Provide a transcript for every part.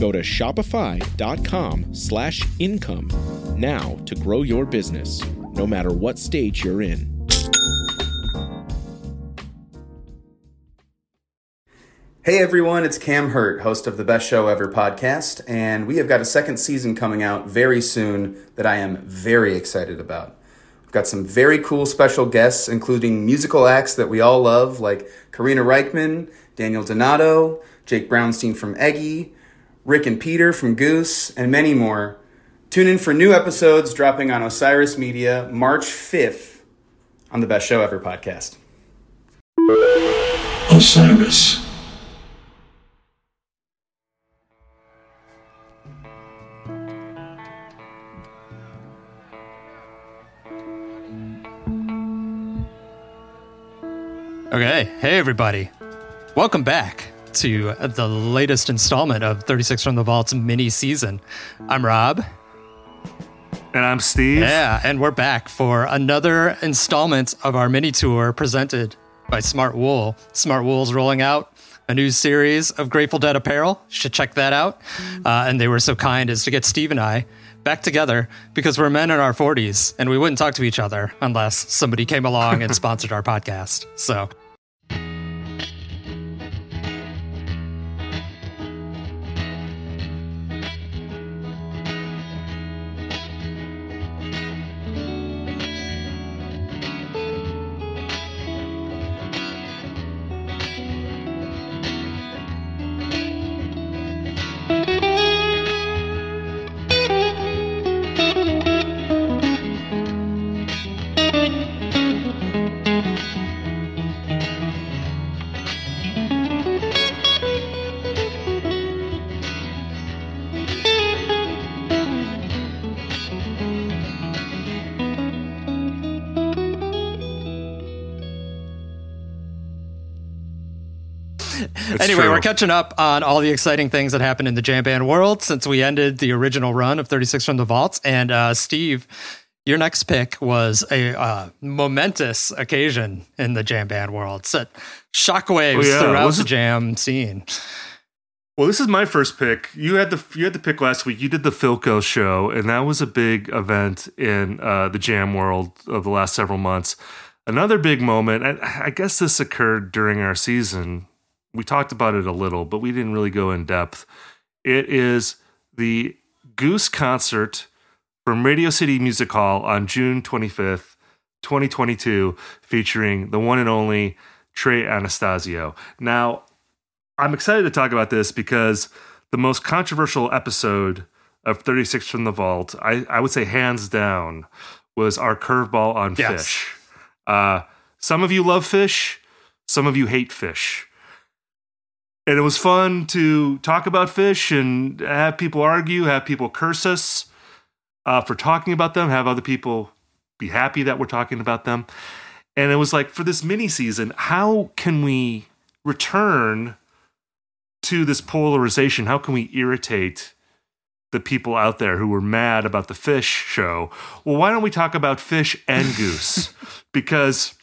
Go to shopify.com slash income now to grow your business, no matter what stage you're in. Hey everyone, it's Cam Hurt, host of the Best Show Ever podcast, and we have got a second season coming out very soon that I am very excited about. We've got some very cool special guests, including musical acts that we all love, like Karina Rykman, Daniel Donato, Jake Brownstein from Eggy, Rick and Peter from Goose, and many more. Tune in for new episodes dropping on Osiris Media March 5th on the Best Show Ever podcast. Osiris. Okay, hey everybody. Welcome back to the latest installment of 36 from the Vault's mini season. I'm Rob. And I'm Steve. Yeah, and we're back for another installment of our mini tour presented by Smartwool. Smart Wool's rolling out a new series of Grateful Dead apparel. You should check that out. Uh, and they were so kind as to get Steve and I back together because we're men in our 40s and we wouldn't talk to each other unless somebody came along and sponsored our podcast. So catching up on all the exciting things that happened in the jam band world since we ended the original run of 36 from the vaults. And uh, Steve, your next pick was a uh, momentous occasion in the jam band world. Set shockwaves Oh, yeah. throughout Was the jam scene. Well, this is my first pick. You had the you had the pick last week. You did the Philco show, and that was a big event in uh, the jam world of the last several months. Another big moment. I, I guess this occurred during our season. We talked about it a little, but we didn't really go in depth. It is the Goose concert from Radio City Music Hall on June twenty fifth, twenty twenty two, featuring the one and only Trey Anastasio. Now, I'm excited to talk about this because the most controversial episode of 36 from the Vault, I, I would say hands down, was our curveball on Yes. Phish. Uh, some of you love Phish, some of you hate Phish. And it was fun to talk about Phish and have people argue, have people curse us uh, for talking about them, have other people be happy that we're talking about them. And it was like, for this mini season, how can we return to this polarization? How can we irritate the people out there who were mad about the Phish show? Well, why don't we talk about Phish and goose? because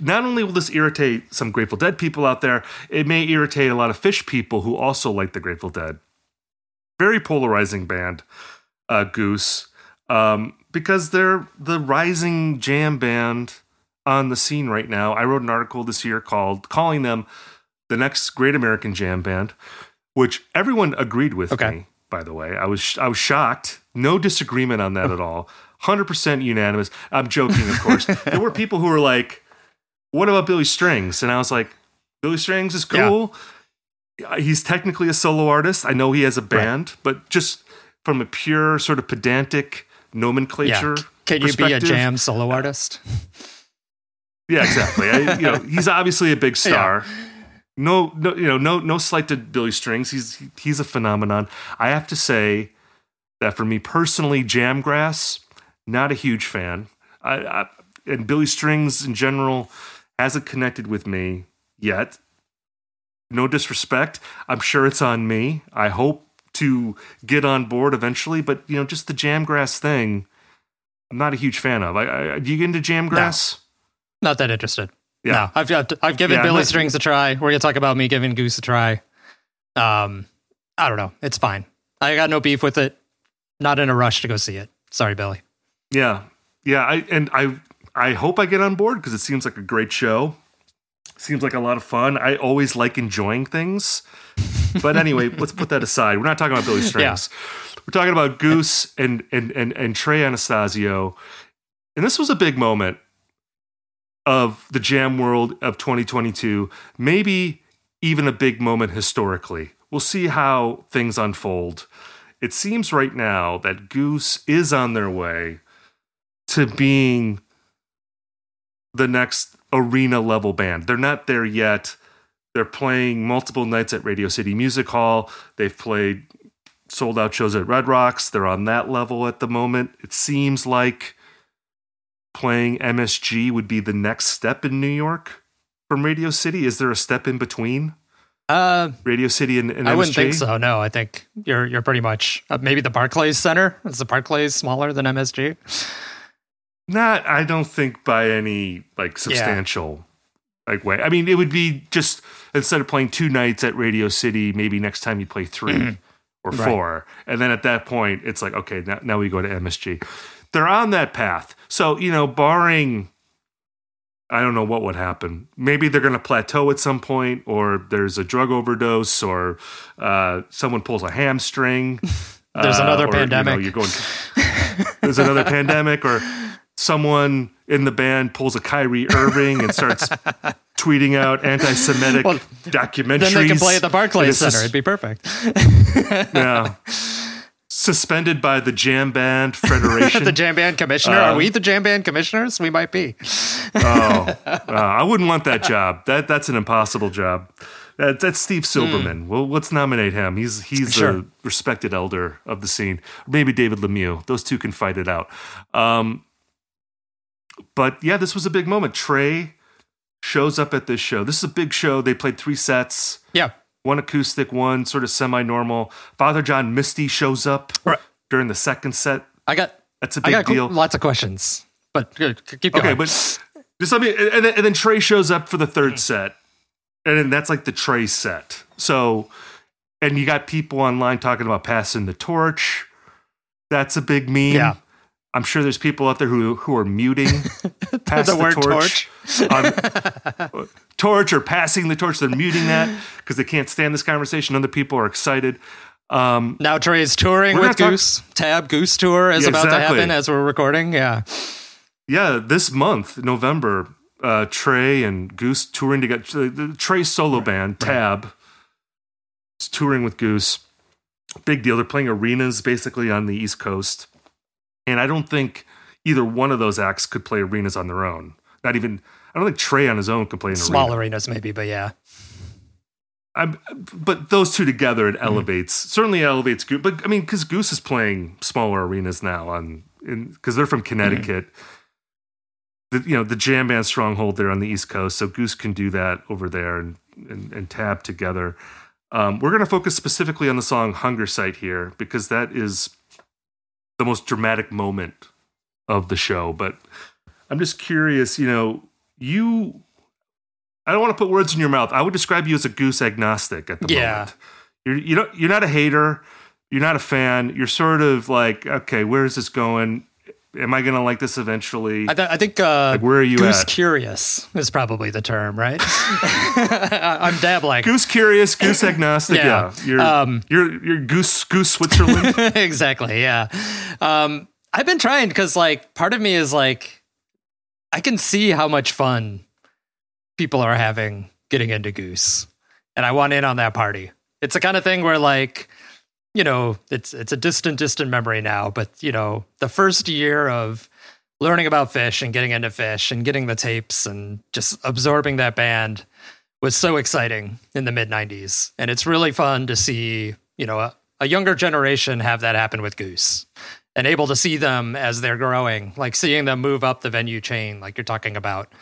not only will this irritate some Grateful Dead people out there, it may irritate a lot of Phish people who also like the Grateful Dead. Very polarizing band, uh, Goose, um, because they're the rising jam band on the scene right now. I wrote an article this year called calling them the next great American jam band, which everyone agreed with Okay. me. By the way, I was I was shocked. No disagreement on that at all. 100% unanimous. I'm joking, of course. there were people who were like, what about Billy Strings? And I was like, Billy Strings is cool. Yeah. He's technically a solo artist. I know he has a band, right. but just from a pure sort of pedantic nomenclature. Yeah. Can you be a jam solo uh, artist? Yeah, exactly. I, you know, he's obviously a big star. Yeah. No, no, you know, no, no slight to Billy Strings. He's he's a phenomenon. I have to say that for me personally, Jamgrass, not a huge fan. I, I and Billy Strings in general hasn't connected with me yet. No disrespect. I'm sure it's on me. I hope to get on board eventually, but you know, just the Jamgrass thing, I'm not a huge fan of. I, I do you get into Jamgrass? No. Not that interested. Yeah, no, I've I've, I've given yeah, Billy not, Strings a try. We're gonna talk about me giving Goose a try. Um, I don't know. It's fine. I got no beef with it. Not in a rush to go see it. Sorry, Billy. Yeah, yeah. I and I I hope I get on board because it seems like a great show. Seems like a lot of fun. I always like enjoying things. But anyway, let's put that aside. We're not talking about Billy Strings. Yeah. We're talking about Goose and and and and Trey Anastasio. And this was a big moment of the jam world of 2022, maybe even a big moment historically. We'll see how things unfold. It seems right now that Goose is on their way to being the next arena level band. They're not there yet. They're playing multiple nights at Radio City Music Hall. They've played sold out shows at Red Rocks. They're on that level at the moment. It seems like playing MSG would be the next step in New York from Radio City? Is there a step in between? Uh, Radio City and, and I wouldn't think so. No, I think you're you're pretty much uh, maybe the Barclays Center. Is the Barclays smaller than MSG? Not, I don't think by any like substantial yeah. like way. I mean, it would be just instead of playing two nights at Radio City, maybe next time you play 3 mm-hmm. or four, right. and then at that point, it's like okay, now, now we go to MSG they're on that path. So, you know, barring I don't know what would happen. Maybe they're going to plateau at some point, or there's a drug overdose, or uh, someone pulls a hamstring. there's uh, another or, pandemic. You know, you're going. there's another pandemic, or someone in the band pulls a Kyrie Irving and starts tweeting out anti-Semitic well, documentaries. Then they can play at the Barclays Center. Just, It'd be perfect. yeah suspended by the Jam Band Federation. the Jam Band Commissioner? Uh, Are we the Jam Band Commissioners? We might be. oh, uh, I wouldn't want that job. That that's an impossible job. That, that's Steve Silberman. Mm. Well, let's nominate him. He's he's sure. a respected elder of the scene. maybe David Lemieux. Those two can fight it out. Um, but yeah, this was a big moment. Trey shows up at this show. This is a big show. They played three sets. Yeah one acoustic, one sort of semi-normal. Father John Misty shows up right. during the second set. I got that's a big I got deal. Lots of questions, but keep going. Okay, but just let me. And then, and then Trey shows up for the third mm. set, and then that's like the Trey set. So, and you got people online talking about passing the torch. That's a big meme. Yeah. I'm sure there's people out there who who are muting pass the, the, word torch, torch. Um, torch or passing the torch. They're muting that because they can't stand this conversation. Other people are excited. Um, now Trey's touring with Goose. Talk- Tab Goose tour is yeah, about exactly. to happen as we're recording. Yeah, yeah. This month, November, uh, Trey and Goose touring together. The Trey solo right. band Tab right. is touring with Goose. Big deal. They're playing arenas basically on the East Coast. And I don't think either one of those acts could play arenas on their own. Not even, I don't think Trey on his own could play an Small arena. arenas, maybe, but yeah. I'm, but those two together, it mm-hmm. elevates. Mm. Certainly elevates Goose. But I mean, because Goose is playing smaller arenas now on, because they're from Connecticut. Mm. The, you know the jam band stronghold there on the East Coast, so Goose can do that over there and and, and tab together. Um, we're going to focus specifically on the song "Hungersite" here because that is the most dramatic moment of the show. But I'm just curious, you know, you I don't want to put words in your mouth. I would describe you as a goose agnostic at the yeah. moment. You're you know you're not a hater, you're not a fan. You're sort of like, okay, where is this going? Am I going to like this eventually? I, th- I think uh, like, where are you goose at? curious is probably the term, right? I'm dabbling. Goose curious, goose agnostic. yeah, yeah. You're, um, you're you're goose goose Switzerland. exactly. Yeah. Um, I've been trying because like part of me is like I can see how much fun people are having getting into Goose. And I want in on that party. It's the kind of thing where like, you know, it's it's a distant, distant memory now, but you know, the first year of learning about Phish and getting into Phish and getting the tapes and just absorbing that band was so exciting in the mid 90s. And it's really fun to see, you know, a, a younger generation have that happen with Goose and able to see them as they're growing, like seeing them move up the venue chain, like you're talking about,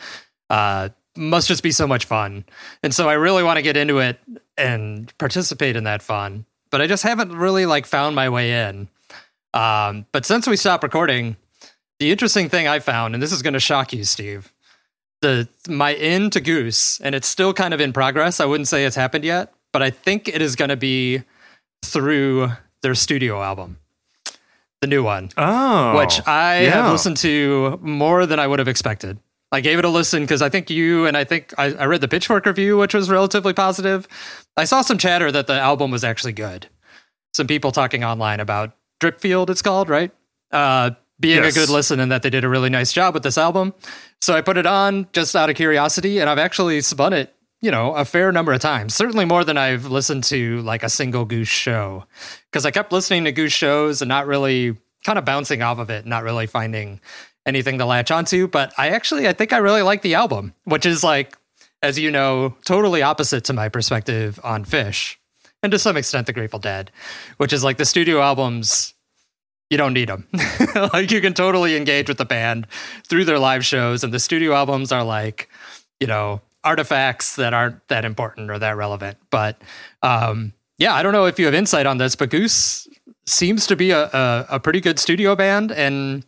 uh, must just be so much fun. And so I really want to get into it and participate in that fun, but I just haven't really like found my way in. Um, but since we stopped recording, the interesting thing I found, and this is going to shock you, Steve, the my in to Goose, and it's still kind of in progress. I wouldn't say it's happened yet, but I think it is going to be through their studio album the new one. Oh, which I yeah. have listened to more than I would have expected. I gave it a listen because I think you and I think I, I, read the Pitchfork review, which was relatively positive. I saw some chatter that the album was actually good. Some people talking online about Dripfield, it's called, right? Uh, being yes. a good listen and that they did a really nice job with this album. So I put it on just out of curiosity, and I've actually spun it you know, a fair number of times. Certainly more than I've listened to like a single Goose show. Because I kept listening to Goose shows and not really kind of bouncing off of it, not really finding anything to latch onto. But I actually I think I really like the album, which is like, as you know, totally opposite to my perspective on Phish. And to some extent the Grateful Dead, which is like the studio albums you don't need them. like you can totally engage with the band through their live shows and the studio albums are like, you know, artifacts that aren't that important or that relevant. But um, yeah, I don't know if you have insight on this, but Goose seems to be a, a, a pretty good studio band, and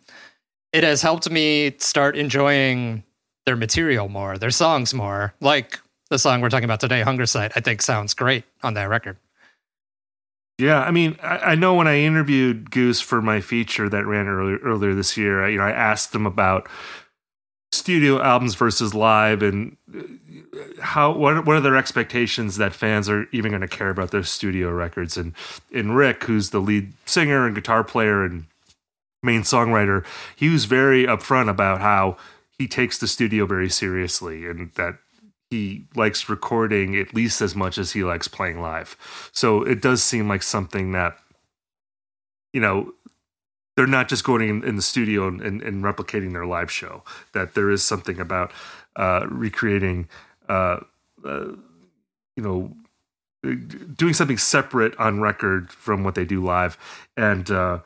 it has helped me start enjoying their material more, their songs more. Like the song we're talking about today, Hungersite, I think sounds great on that record. Yeah, I mean, I, I, know when I interviewed Goose for my feature that ran earlier earlier this year, I, you know, I asked them about studio albums versus live and uh, how what what are their expectations that fans are even going to care about their studio records and and Rick who's the lead singer and guitar player and main songwriter he was very upfront about how he takes the studio very seriously and that he likes recording at least as much as he likes playing live so it does seem like something that you know they're not just going in, in the studio and, and, and, replicating their live show. That there is something about uh, recreating, uh, uh, you know, doing something separate on record from what they do live. And uh,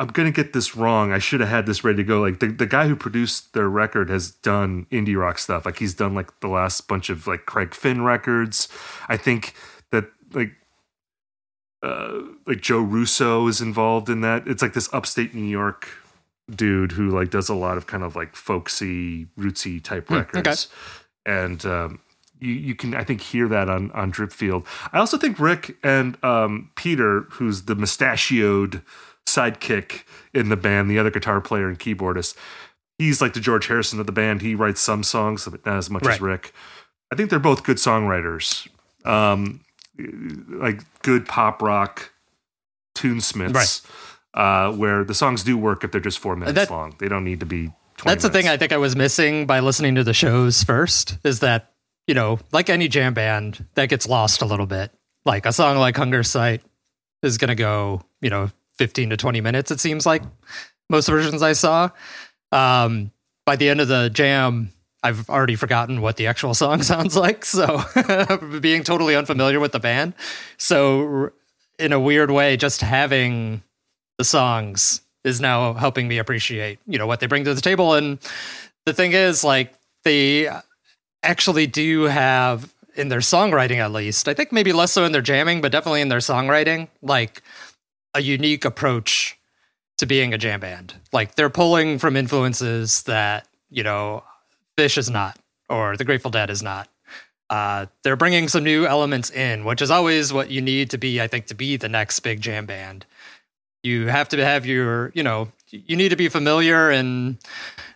I'm gonna get this wrong. I should have had this ready to go. Like the, the guy who produced their record has done indie rock stuff. Like he's done like the last bunch of like Craig Finn records. I think that like uh, like Joe Russo is involved in that. It's like this upstate New York dude who like does a lot of kind of like folksy, rootsy type mm, records, okay. and um, you you can I think hear that on on Dripfield. I also think Rick and um, Peter, who's the mustachioed sidekick in the band, the other guitar player and keyboardist, he's like the George Harrison of the band. He writes some songs, but not as much right. as Rick. I think they're both good songwriters. Um, like good pop rock tunesmiths, right. uh, where the songs do work if they're just four minutes that, long. They don't need to be. That's minutes. the thing I think I was missing by listening to the shows first is that you know, like any jam band, that gets lost a little bit. Like a song like Hungersite is going to go, you know, 15 to 20 minutes, it seems like most versions I saw. Um, by the end of the jam, I've already forgotten what the actual song sounds like. So, being totally unfamiliar with the band. So, in a weird way, just having the songs is now helping me appreciate, you know, what they bring to the table. And the thing is, like, they actually do have in their songwriting, at least, I think maybe less so in their jamming, but definitely in their songwriting, like a unique approach to being a jam band. Like, they're pulling from influences that, you know, Phish is not, or the Grateful Dead is not. Uh, they're bringing some new elements in, which is always what you need to be, I think, to be the next big jam band. You have to have your, you know, you need to be familiar and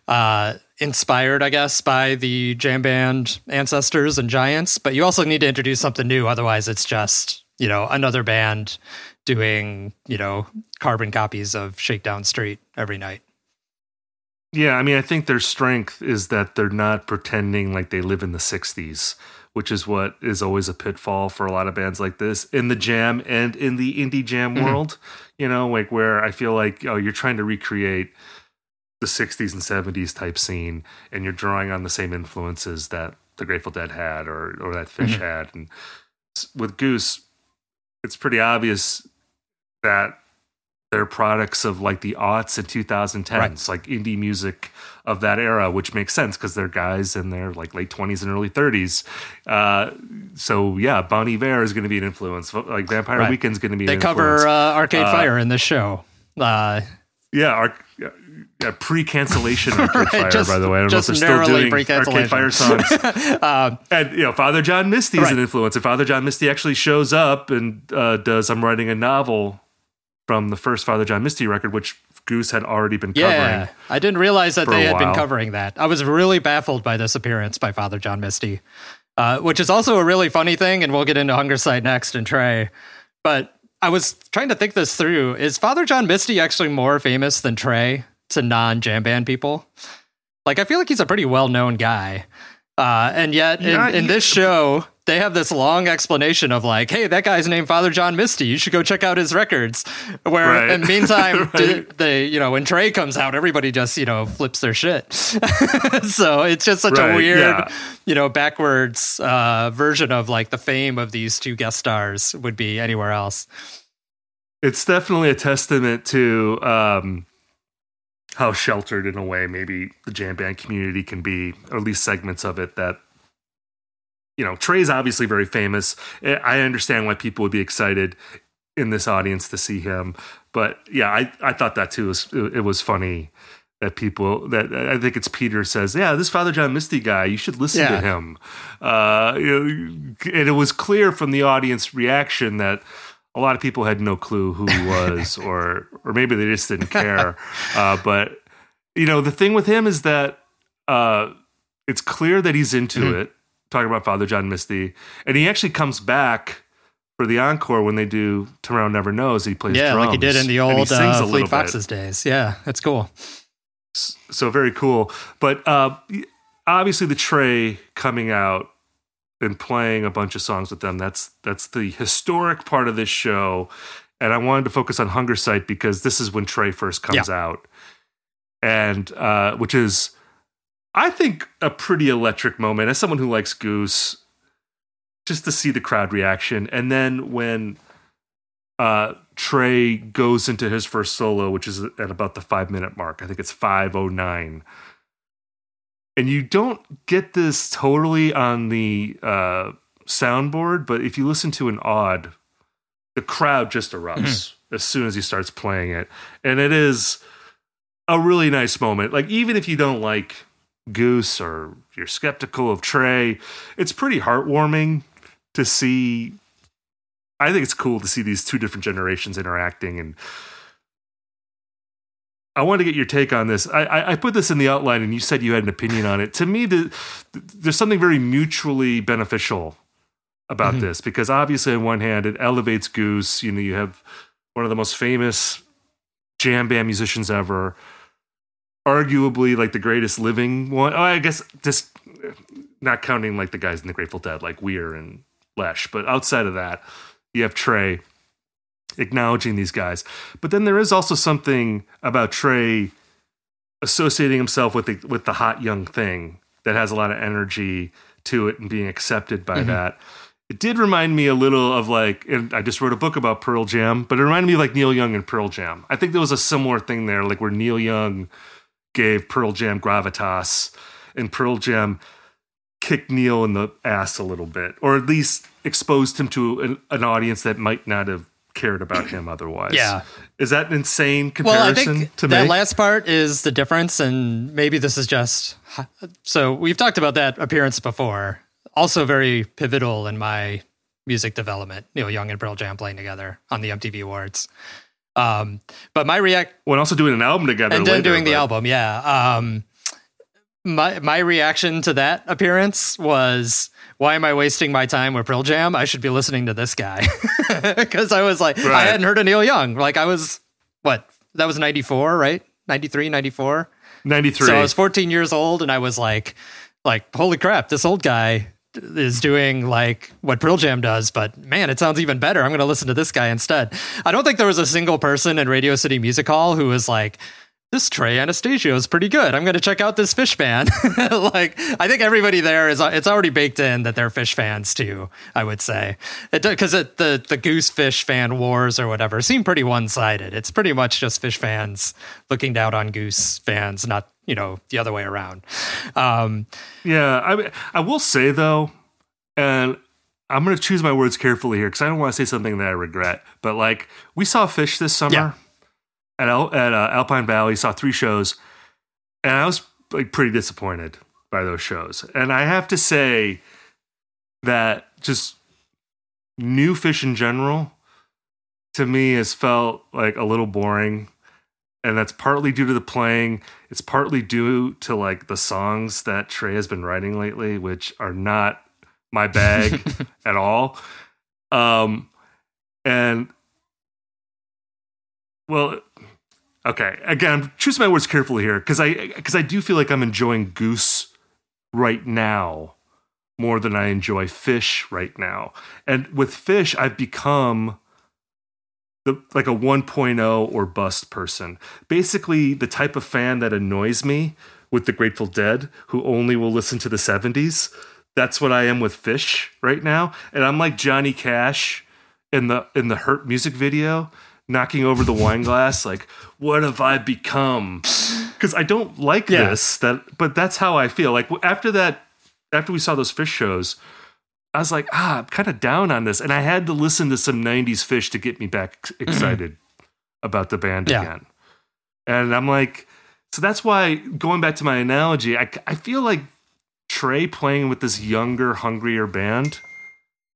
uh, inspired, I guess, by the jam band ancestors and giants, but you also need to introduce something new. Otherwise, it's just you know, another band doing, you know, carbon copies of Shakedown Street every night. Yeah, I mean, I think their strength is that they're not pretending like they live in the 60s, which is what is always a pitfall for a lot of bands like this in the jam and in the indie jam mm-hmm. world, you know, like where I feel like, oh, you're trying to recreate the 60s and 70s type scene and you're drawing on the same influences that the Grateful Dead had or or that Phish mm-hmm. had and with Goose it's pretty obvious that they're products of like the aughts and 2010s, right. like indie music of that era, which makes sense because they're guys in their like late 20s and early 30s. Uh, so yeah, Bon Iver is going to be an influence. Like Vampire right. Weekend's going to be. They cover uh, Arcade uh, Fire in this show. Uh, yeah, our, yeah, pre-cancellation Arcade right, Fire, just, by the way. I don't know if they're still doing Arcade Fire songs. um, and you know, Father John Misty is right. an influence. And Father John Misty actually shows up and uh, does "I'm writing a novel" from the first Father John Misty record, which Goose had already been covering. Yeah, I didn't realize that they had been covering that. I was really baffled by this appearance by Father John Misty, uh, which is also a really funny thing, and we'll get into Hungersite next and Trey. But I was trying to think this through. Is Father John Misty actually more famous than Trey to non jam band people? Like, I feel like he's a pretty well known guy. Uh, and yet, in, in this show, they have this long explanation of like, hey, that guy's named Father John Misty. You should go check out his records. Where right. in the meantime, right. they, you know, when Trey comes out, everybody just, you know, flips their shit. so it's just such right. a weird, yeah. you know, backwards uh, version of like the fame of these two guest stars would be anywhere else. It's definitely a testament to um, how sheltered in a way maybe the jam band community can be, or at least segments of it that you know, Trey's obviously very famous. I understand why people would be excited in this audience to see him. But yeah, I, I thought that too. It was, it was funny that people that I think it's Peter says, yeah, this Father John Misty guy, you should listen yeah. to him. Uh, you know, and it was clear from the audience reaction that a lot of people had no clue who he was, or or maybe they just didn't care. Uh, but you know, the thing with him is that uh, it's clear that he's into mm-hmm. it talking about Father John Misty, and he actually comes back for the encore when they do Tomorrow Never Knows. He plays yeah, drums, like he did in the old uh, Fleet Foxes bit. days. Yeah, that's cool. So very cool, but uh, obviously the Trey coming out and playing a bunch of songs with them. That's that's the historic part of this show, and I wanted to focus on Hungersite because this is when Trey first comes yeah. out, and uh, which is I think a pretty electric moment as someone who likes Goose, just to see the crowd reaction. And then when uh, Trey goes into his first solo, which is at about the five minute mark, I think it's 509. And you don't get this totally on the uh, soundboard, but if you listen to an odd, the crowd just erupts mm-hmm. as soon as he starts playing it. And it is a really nice moment. Like, even if you don't like Goose or you're skeptical of Trey, it's pretty heartwarming to see. I think it's cool to see these two different generations interacting and. I want to get your take on this. I, I, I, put this in the outline, and you said you had an opinion on it. To me, the, there's something very mutually beneficial about mm-hmm. this because obviously, on one hand, it elevates Goose. You know, you have one of the most famous jam band musicians ever arguably like the greatest living one. Oh, I guess just not counting like the guys in the Grateful Dead, like Weir and Lesh, but outside of that, you have Trey acknowledging these guys. But then there is also something about Trey associating himself with the with the hot young thing that has a lot of energy to it and being accepted by mm-hmm. that. It did remind me a little of like, and I just wrote a book about Pearl Jam, but it reminded me of like Neil Young and Pearl Jam. I think there was a similar thing there, like where Neil Young gave Pearl Jam gravitas, and Pearl Jam kicked Neil in the ass a little bit, or at least exposed him to an, an audience that might not have cared about him otherwise. Yeah. Is that an insane comparison well, I think to that make? last part is the difference, and maybe this is just so we've talked about that appearance before. Also, very pivotal in my music development. Neil Young and Pearl Jam playing together on the MTV Awards. Um, but my react when also doing an album together and then doing but... the album, yeah. Um, my my reaction to that appearance was why am I wasting my time with Pearl Jam? I should be listening to this guy because I was like I hadn't heard of Neil Young. Like I was what that was 94, right? 93, 94. 93. So I was 14 years old and I was like like holy crap, this old guy is doing like what Pearl Jam does, but man, it sounds even better. I'm going to listen to this guy instead. I don't think there was a single person in Radio City Music Hall who was like this Trey Anastasio is pretty good. I'm going to check out this Phish fan. like, I think everybody there is. It's already baked in that they're Phish fans too. I would say, because it, the the Goose Phish fan wars or whatever seem pretty one sided. It's pretty much just Phish fans looking down on Goose fans, not you know the other way around. Um, Yeah, I I will say though, and I'm going to choose my words carefully here because I don't want to say something that I regret. But like, we saw Phish this summer Yeah. At Al- at uh, Alpine Valley. Saw three shows, and I was like pretty disappointed by those shows. And I have to say that just new Phish in general to me has felt like a little boring. And that's partly due to the playing. It's partly due to like the songs that Trey has been writing lately, which are not my bag at all. Um, and well, okay. Again, I'm choosing my words carefully here because I because I do feel like I'm enjoying Goose right now more than I enjoy Phish right now. And with Phish, I've become the like a 1.0 or bust person. Basically, the type of fan that annoys me with the Grateful Dead, who only will listen to the 70s. That's what I am with Phish right now, and I'm like Johnny Cash in the in the Hurt music video, knocking over the wine glass, like, "What have I become?" Because I don't like Yeah. this. That, but that's how I feel. Like after that, after we saw those Phish shows, I was like, ah, I'm kind of down on this. And I had to listen to some 90s Phish to get me back ex- excited about the band Yeah. again. And I'm like, so that's why, going back to my analogy, I, I feel like Trey playing with this younger, hungrier band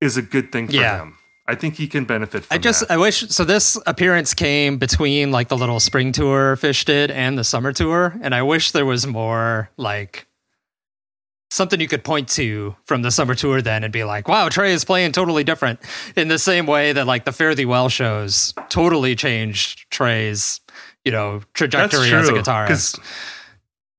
is a good thing for Yeah. him. I think he can benefit from I just that. I wish so. This appearance came between like the little spring tour Phish did and the summer tour, and I wish there was more like something you could point to from the summer tour then and be like, wow, Trey is playing totally different in the same way that like the Fare Thee Well shows totally changed Trey's you know trajectory as a guitarist.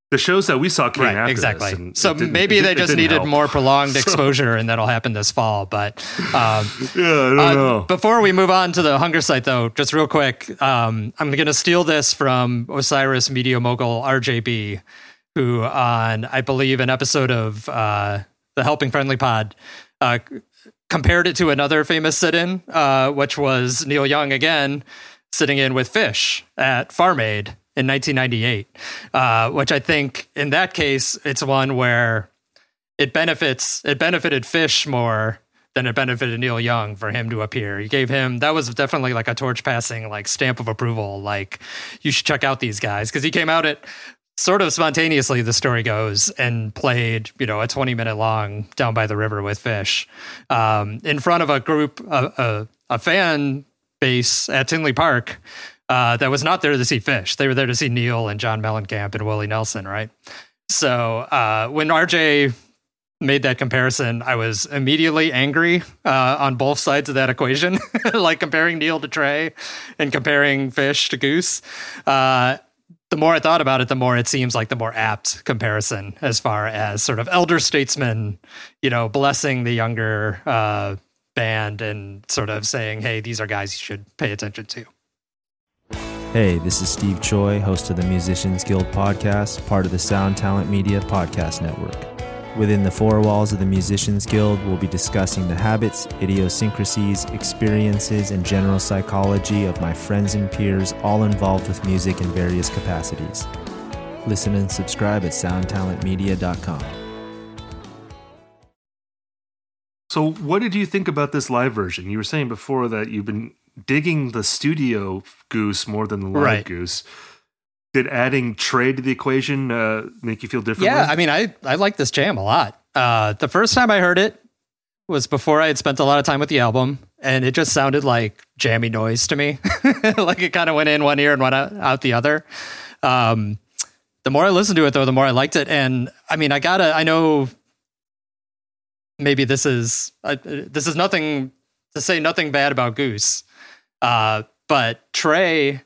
The shows that we saw came Right, after exactly. so maybe they just needed help. more prolonged So- exposure, and that'll happen this fall. But um, Yeah, I don't uh, know. Before we move on to the Hungersite, though, just real quick, um, I'm going to steal this from Osiris Media Mogul RJB, who on I believe an episode of uh, the Helping Friendly Pod uh, compared it to another famous sit-in, uh, which was Neil Young again sitting in with Phish at Farm Aid in 1998, uh, which I think in that case it's one where it benefits it benefited Phish more than it benefited Neil Young for him to appear. He gave him that was definitely like a torch passing like stamp of approval. Like you should check out these guys because he came out at sort of spontaneously the story goes and played you know a 20 minute long down by the river with Phish um, in front of a group a, a, a fan base at Tinley Park. Uh, that was not there to see Phish. They were there to see Neil and John Mellencamp and Willie Nelson, right? So uh, when RJ made that comparison, I was immediately angry uh, on both sides of that equation, like comparing Neil to Trey and comparing Phish to Goose. Uh, the more I thought about it, the more it seems like the more apt comparison as far as sort of elder statesmen, you know, blessing the younger uh, band and sort of saying, hey, these are guys you should pay attention to. Hey, this is Steve Choi, host of the Musicians Guild podcast, part of the Sound Talent Media Podcast Network. Within the four walls of the Musicians Guild, we'll be discussing the habits, idiosyncrasies, experiences, and general psychology of my friends and peers, all involved with music in various capacities. Listen and subscribe at soundtalentmedia.com. So, what did you think about this live version? You were saying before that you've been digging the studio goose more than the live Right. goose. Did adding Trey to the equation uh, make you feel differently? Yeah, I mean, I I like this jam a lot. Uh, the first time I heard it was before I had spent a lot of time with the album, and it just sounded like jammy noise to me. like it kind of went in one ear and went out, out the other. Um, the more I listened to it, though, the more I liked it. And I mean, I gotta, I know maybe this is uh, this is nothing to say nothing bad about Goose, uh, but Trey,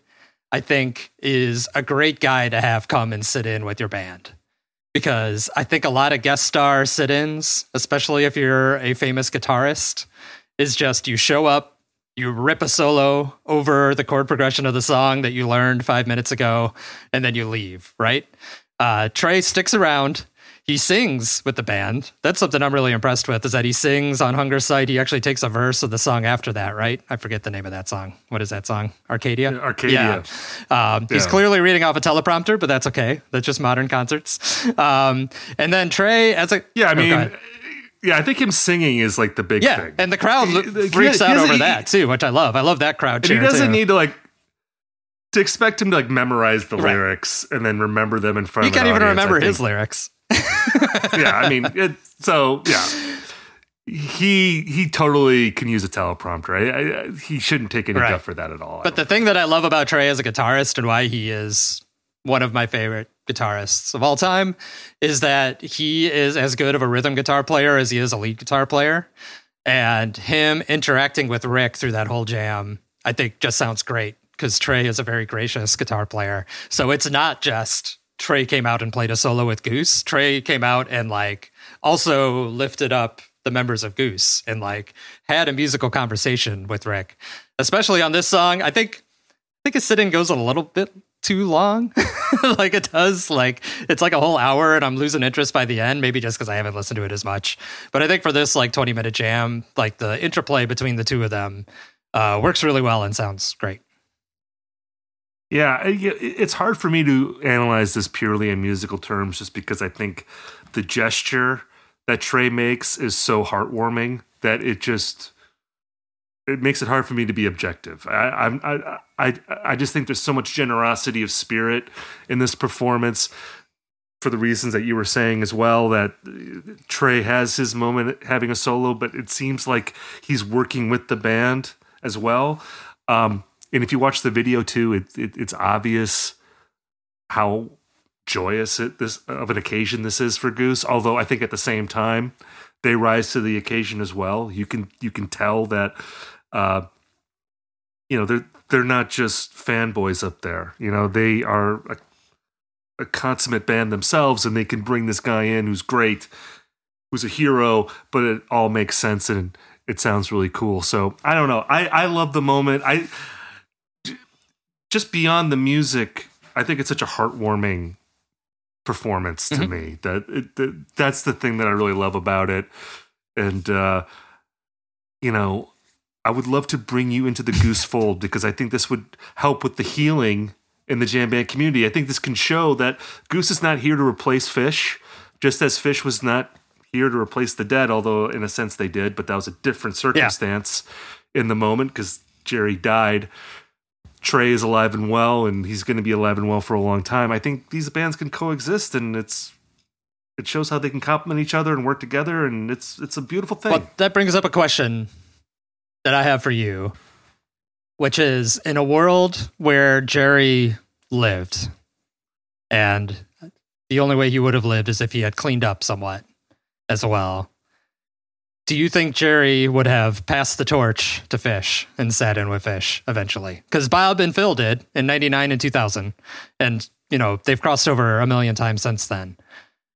I think, is a great guy to have come and sit in with your band because I think a lot of guest star sit-ins, especially if you're a famous guitarist, is just you show up, you rip a solo over the chord progression of the song that you learned five minutes ago, and then you leave, right? Uh, Trey sticks around. He sings with the band. That's something I'm really impressed with is that he sings on Hungersite. He actually takes a verse of the song after that, right? I forget the name of that song. What is that song? Arcadia? Arcadia. Yeah. Um, He's clearly reading off a teleprompter, but that's okay. That's just modern concerts. Um, and then Trey, as a Yeah, I Oh, mean, ahead. yeah, I think him singing is like the big yeah, thing. and the crowd He- freaks he out doesn't- over he- that too, which I love. I love that crowd and he doesn't too. need to like to expect him to like memorize the Right. lyrics and then remember them in front he can't an even audience, remember his lyrics. Yeah, I mean, it, so yeah, he he totally can use a teleprompter. I, I, he shouldn't take any Right. guff for that at all. But the thing that I love about Trey as a guitarist and why he is one of my favorite guitarists of all time is that he is as good of a rhythm guitar player as he is a lead guitar player. And him interacting with Rick through that whole jam, I think just sounds great because Trey is a very gracious guitar player. So it's not just Trey came out and played a solo with Goose. Trey came out and like also lifted up the members of Goose and like had a musical conversation with Rick, especially on this song. I think I think a sit-in goes a little bit too long. like it does. Like it's like a whole hour and I'm losing interest by the end, maybe just because I haven't listened to it as much. But I think for this like 20 minute jam, like the interplay between the two of them uh, works really well and sounds great. Yeah, it's hard for me to analyze this purely in musical terms just because I think the gesture that Trey makes is so heartwarming that it just it makes it hard for me to be objective. I I I I just think there's so much generosity of spirit in this performance for the reasons that you were saying as well that Trey has his moment having a solo but it seems like he's working with the band as well. Um and if you watch the video too, it, it it's obvious how joyous it this of an occasion this is for Goose. Although I think at the same time they rise to the occasion as well. You can you can tell that uh, you know they're they're not just fanboys up there. You know they are a, a consummate band themselves, and they can bring this guy in who's great, who's a hero, but it all makes sense and it sounds really cool. So I don't know. I I love the moment. I just beyond the music, I think it's such a heartwarming performance to Mhm. me that, it, that that's the thing that I really love about it. And uh, you know, I would love to bring you into the Goose fold because I think this would help with the healing in the jam band community. I think this can show that Goose is not here to replace Phish, just as Phish was not here to replace the dead, although in a sense they did, but that was a different circumstance in the moment because Jerry died. Trey is alive and well, and he's going to be alive and well for a long time. I think these bands can coexist, and it's it shows how they can complement each other and work together, and it's it's a beautiful thing. But that brings up a question that I have for you, which is in a world where Jerry lived, and the only way he would have lived is if he had cleaned up somewhat as well. Do you think Jerry would have passed the torch to Phish and sat in with Phish eventually? Because Bob and Phil did in '99 and 2000, and you know they've crossed over a million times since then.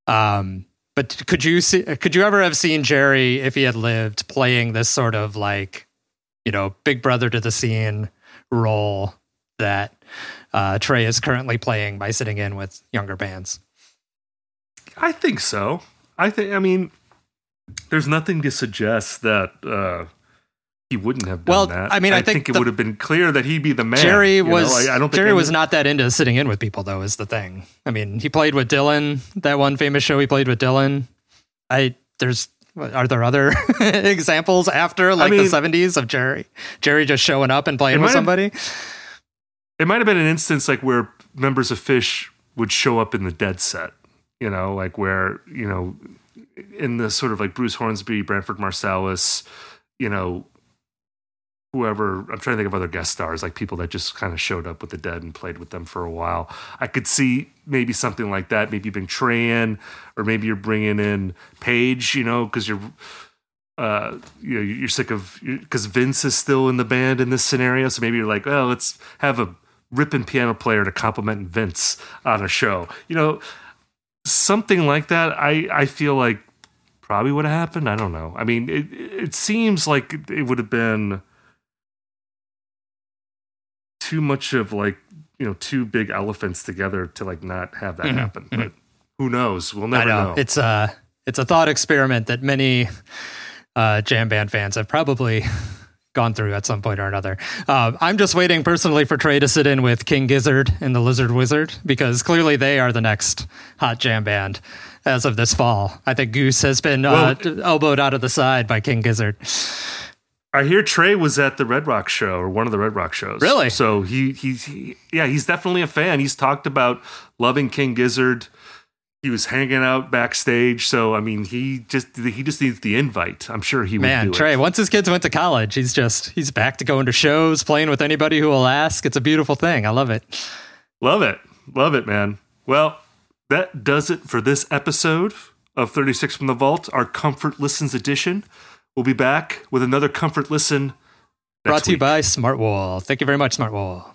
Um, but could you see? Could you ever have seen Jerry if he had lived playing this sort of like, you know, big brother to the scene role that uh, Trey is currently playing by sitting in with younger bands? I think so. I think. I mean, there's nothing to suggest that uh, he wouldn't have done Well, that. I mean, I think it the- would have been clear that he'd be the man. Jerry you know? was. I, I don't think Jerry was not that into sitting in with people, though. Is the thing. I mean, he played with Dylan. That one famous show he played with Dylan. I there's. Are there other examples after like mean- the seventies of Jerry? Jerry just showing up and playing with might have- somebody. It might have been an instance like where members of Phish would show up in the dead set. You know, like where you know, in the sort of like Bruce Hornsby, Branford Marsalis, you know, whoever I'm trying to think of other guest stars, like people that just kind of showed up with the dead and played with them for a while. I could see maybe something like that. Maybe you bring Trey in, or maybe you're bringing in Page, you know, because you're uh, you know, you're sick of because Vince is still in the band in this scenario. So maybe you're like, well, let's have a ripping piano player to compliment Vince on a show. You know, something like that. I I feel like probably would have happened. I don't know. I mean, it it seems like it would have been too much of like you know two big elephants together to like not have that mm-hmm. happen. Mm-hmm. But who knows? We'll never know. know. It's a it's a thought experiment that many uh, jam band fans have probably gone through at some point or another. Uh, I'm just waiting personally for Trey to sit in with King Gizzard and the Lizard Wizard because clearly they are the next hot jam band as of this fall. I think Goose has been uh, well, elbowed out of the side by King Gizzard. I hear Trey was at the Red Rock show or one of the Red Rock shows. Really? So he he's he, yeah he's definitely a fan. He's talked about loving King Gizzard he was hanging out backstage. So I mean, he just he just needs the invite. I'm sure he Man, would. Trey, it. once his kids went to college, he's just he's back to going to shows, playing with anybody who will ask. It's a beautiful thing. I love it. Love it, love it, man. Well, that does it for this episode of 36 from the Vault, our Comfort Listens edition. We'll be back with another Comfort Listen. Brought to week. you by Smartwool. Thank you very much, Smartwool.